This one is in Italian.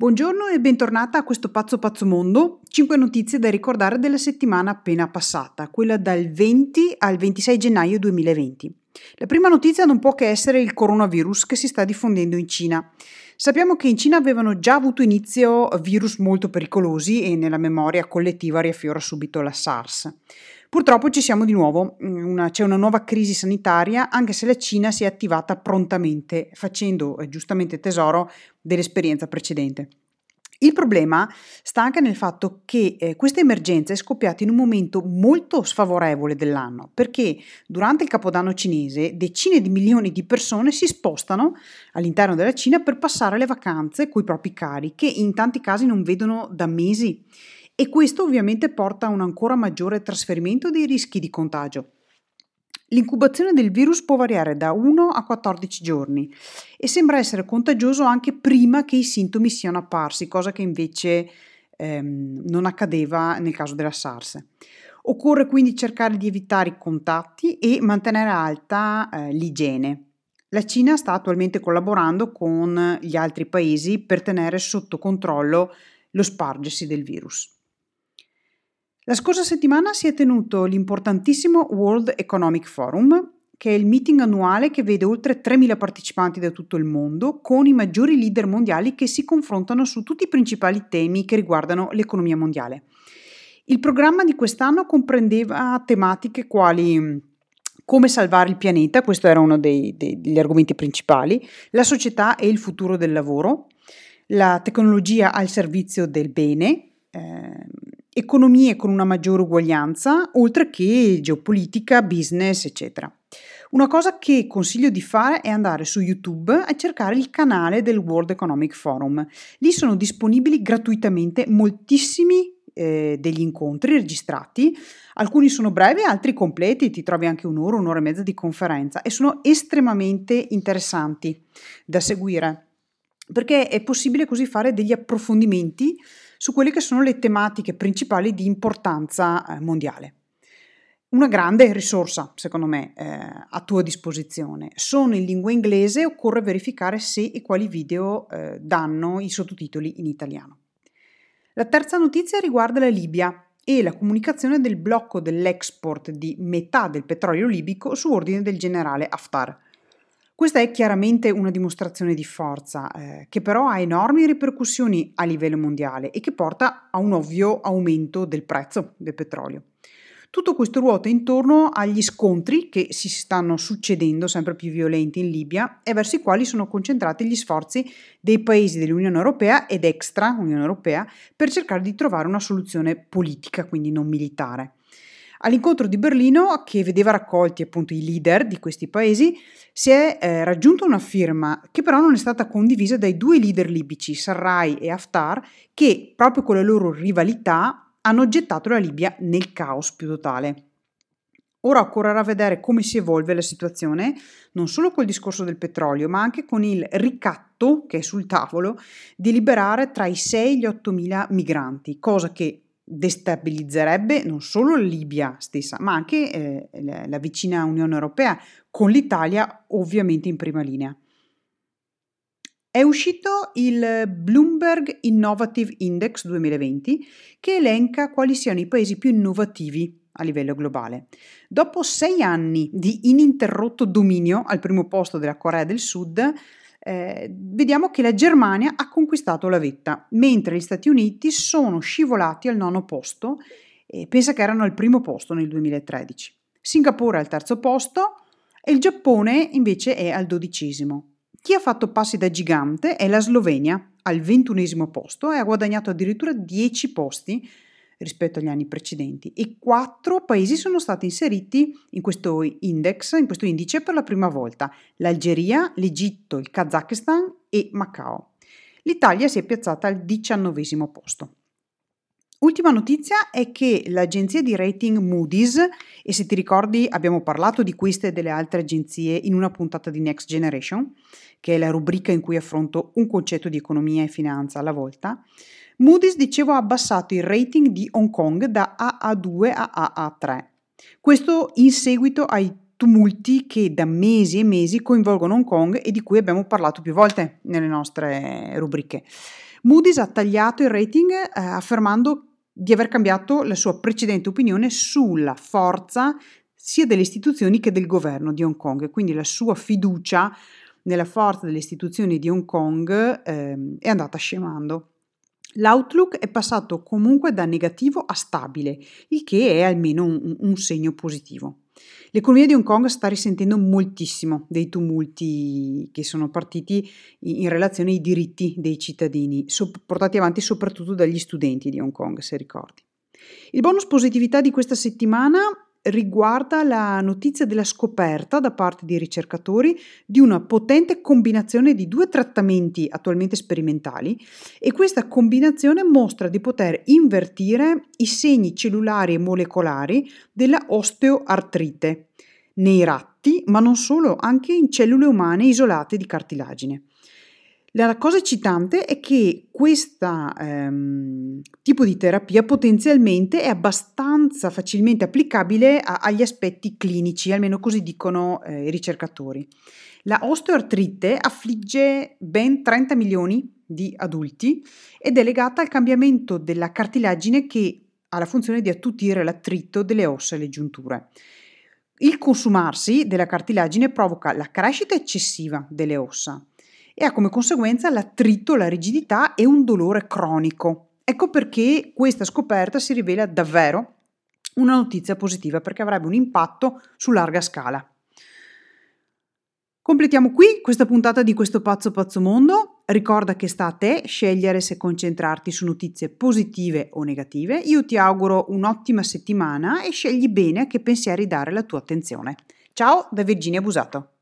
Buongiorno e bentornata a questo pazzo pazzo mondo. 5 notizie da ricordare della settimana appena passata, quella dal 20 al 26 gennaio 2020. La prima notizia non può che essere il coronavirus che si sta diffondendo in Cina. Sappiamo che in Cina avevano già avuto inizio virus molto pericolosi e nella memoria collettiva riaffiora subito la SARS. Purtroppo ci siamo di nuovo, mm, una, c'è una nuova crisi sanitaria, anche se la Cina si è attivata prontamente, facendo eh, giustamente tesoro dell'esperienza precedente. Il problema sta anche nel fatto che eh, questa emergenza è scoppiata in un momento molto sfavorevole dell'anno, perché durante il Capodanno cinese decine di milioni di persone si spostano all'interno della Cina per passare le vacanze con i propri cari, che in tanti casi non vedono da mesi e questo ovviamente porta a un ancora maggiore trasferimento dei rischi di contagio. L'incubazione del virus può variare da 1 a 14 giorni e sembra essere contagioso anche prima che i sintomi siano apparsi, cosa che invece ehm, non accadeva nel caso della SARS. Occorre quindi cercare di evitare i contatti e mantenere alta eh, l'igiene. La Cina sta attualmente collaborando con gli altri paesi per tenere sotto controllo lo spargersi del virus. La scorsa settimana si è tenuto l'importantissimo World Economic Forum, che è il meeting annuale che vede oltre 3.000 partecipanti da tutto il mondo, con i maggiori leader mondiali che si confrontano su tutti i principali temi che riguardano l'economia mondiale. Il programma di quest'anno comprendeva tematiche quali mm, come salvare il pianeta, questo era uno dei, dei, degli argomenti principali, la società e il futuro del lavoro, la tecnologia al servizio del bene, eh, economie con una maggiore uguaglianza, oltre che geopolitica, business, eccetera. Una cosa che consiglio di fare è andare su YouTube e cercare il canale del World Economic Forum. Lì sono disponibili gratuitamente moltissimi eh, degli incontri registrati, alcuni sono brevi, altri completi, ti trovi anche un'ora, un'ora e mezza di conferenza e sono estremamente interessanti da seguire perché è possibile così fare degli approfondimenti su quelle che sono le tematiche principali di importanza eh, mondiale. Una grande risorsa, secondo me, eh, a tua disposizione. Sono in lingua inglese, occorre verificare se e quali video eh, danno i sottotitoli in italiano. La terza notizia riguarda la Libia e la comunicazione del blocco dell'export di metà del petrolio libico su ordine del generale Haftar. Questa è chiaramente una dimostrazione di forza, eh, che però ha enormi ripercussioni a livello mondiale e che porta a un ovvio aumento del prezzo del petrolio. Tutto questo ruota intorno agli scontri che si stanno succedendo sempre più violenti in Libia e verso i quali sono concentrati gli sforzi dei paesi dell'Unione Europea ed extra Unione Europea per cercare di trovare una soluzione politica, quindi non militare. All'incontro di Berlino, che vedeva raccolti appunto i leader di questi paesi, si è eh, raggiunta una firma che però non è stata condivisa dai due leader libici, Sarraj e Haftar, che proprio con la loro rivalità hanno gettato la Libia nel caos più totale. Ora occorrerà vedere come si evolve la situazione, non solo col discorso del petrolio, ma anche con il ricatto che è sul tavolo di liberare tra i 6 e gli 8 mila migranti, cosa che destabilizzerebbe non solo la Libia stessa, ma anche eh, la, la vicina Unione Europea, con l'Italia ovviamente in prima linea. È uscito il Bloomberg Innovative Index 2020 che elenca quali siano i paesi più innovativi a livello globale. Dopo sei anni di ininterrotto dominio al primo posto della Corea del Sud, eh, vediamo che la Germania ha conquistato la vetta, mentre gli Stati Uniti sono scivolati al nono posto e pensa che erano al primo posto nel 2013. Singapore al terzo posto e il Giappone invece è al dodicesimo. Chi ha fatto passi da gigante è la Slovenia al ventunesimo posto e ha guadagnato addirittura 10 posti rispetto agli anni precedenti e quattro paesi sono stati inseriti in questo index, in questo indice per la prima volta, l'Algeria, l'Egitto, il Kazakistan e Macao. L'Italia si è piazzata al diciannovesimo posto. Ultima notizia è che l'agenzia di rating Moody's, e se ti ricordi abbiamo parlato di queste e delle altre agenzie in una puntata di Next Generation, che è la rubrica in cui affronto un concetto di economia e finanza alla volta, Moody's, dicevo, ha abbassato il rating di Hong Kong da AA2 a AA3. Questo in seguito ai tumulti che da mesi e mesi coinvolgono Hong Kong e di cui abbiamo parlato più volte nelle nostre rubriche. Moody's ha tagliato il rating eh, affermando di aver cambiato la sua precedente opinione sulla forza sia delle istituzioni che del governo di Hong Kong, quindi la sua fiducia nella forza delle istituzioni di Hong Kong eh, è andata scemando. L'outlook è passato comunque da negativo a stabile, il che è almeno un, un segno positivo. L'economia di Hong Kong sta risentendo moltissimo dei tumulti che sono partiti in relazione ai diritti dei cittadini, portati avanti soprattutto dagli studenti di Hong Kong, se ricordi. Il bonus positività di questa settimana riguarda la notizia della scoperta da parte di ricercatori di una potente combinazione di due trattamenti attualmente sperimentali e questa combinazione mostra di poter invertire i segni cellulari e molecolari della osteoartrite nei ratti, ma non solo, anche in cellule umane isolate di cartilagine. La cosa eccitante è che questo ehm, tipo di terapia potenzialmente è abbastanza facilmente applicabile a, agli aspetti clinici, almeno così dicono eh, i ricercatori. La osteoartrite affligge ben 30 milioni di adulti ed è legata al cambiamento della cartilagine che ha la funzione di attutire l'attrito delle ossa e le giunture. Il consumarsi della cartilagine provoca la crescita eccessiva delle ossa, e ha come conseguenza l'attrito, la rigidità e un dolore cronico. Ecco perché questa scoperta si rivela davvero una notizia positiva perché avrebbe un impatto su larga scala. Completiamo qui questa puntata di questo pazzo pazzo mondo. Ricorda che sta a te scegliere se concentrarti su notizie positive o negative. Io ti auguro un'ottima settimana e scegli bene a che pensieri dare la tua attenzione. Ciao da Virginia Busato.